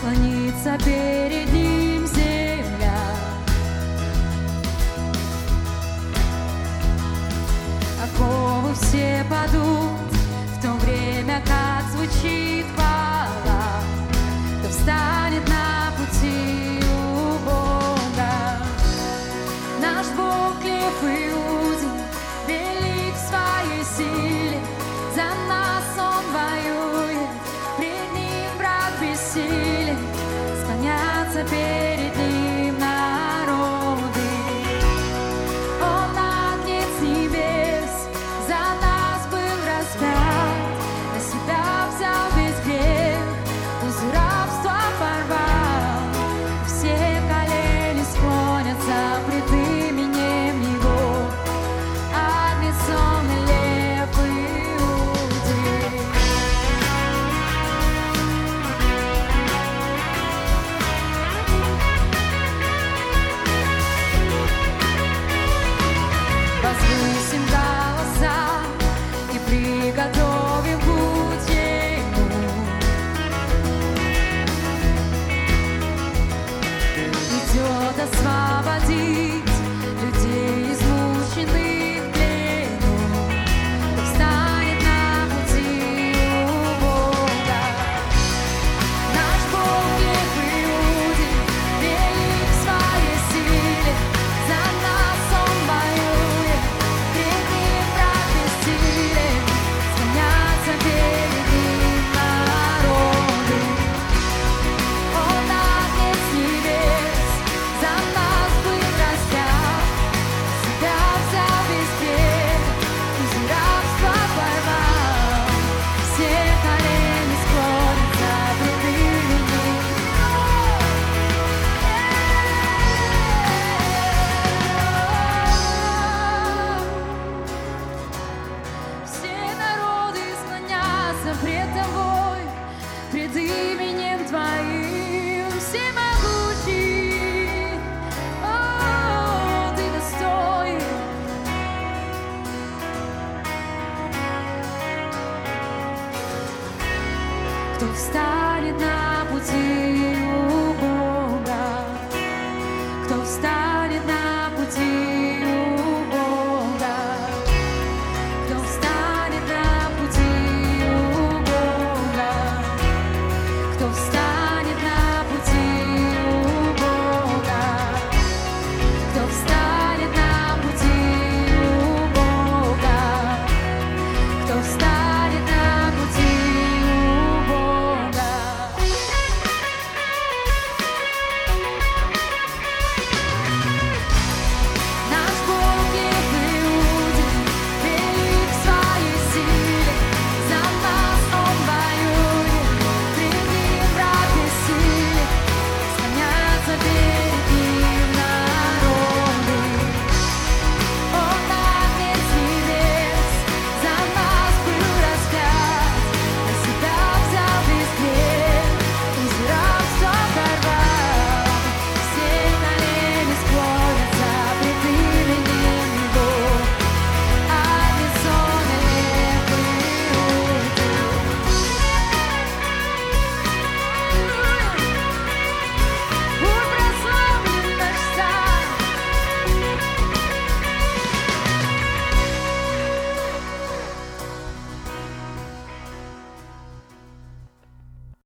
Склонится перед ним все падут, в то время как звучит хвала, кто встанет на пути у Бога. Наш Бог лев Иудин, велик в своей силе, за нас Он воюет, пред Ним брат бессилен, склоняться перед кто встанет на пути у Бога, кто встанет на пути у Бога, кто встанет на пути у Бога, кто встанет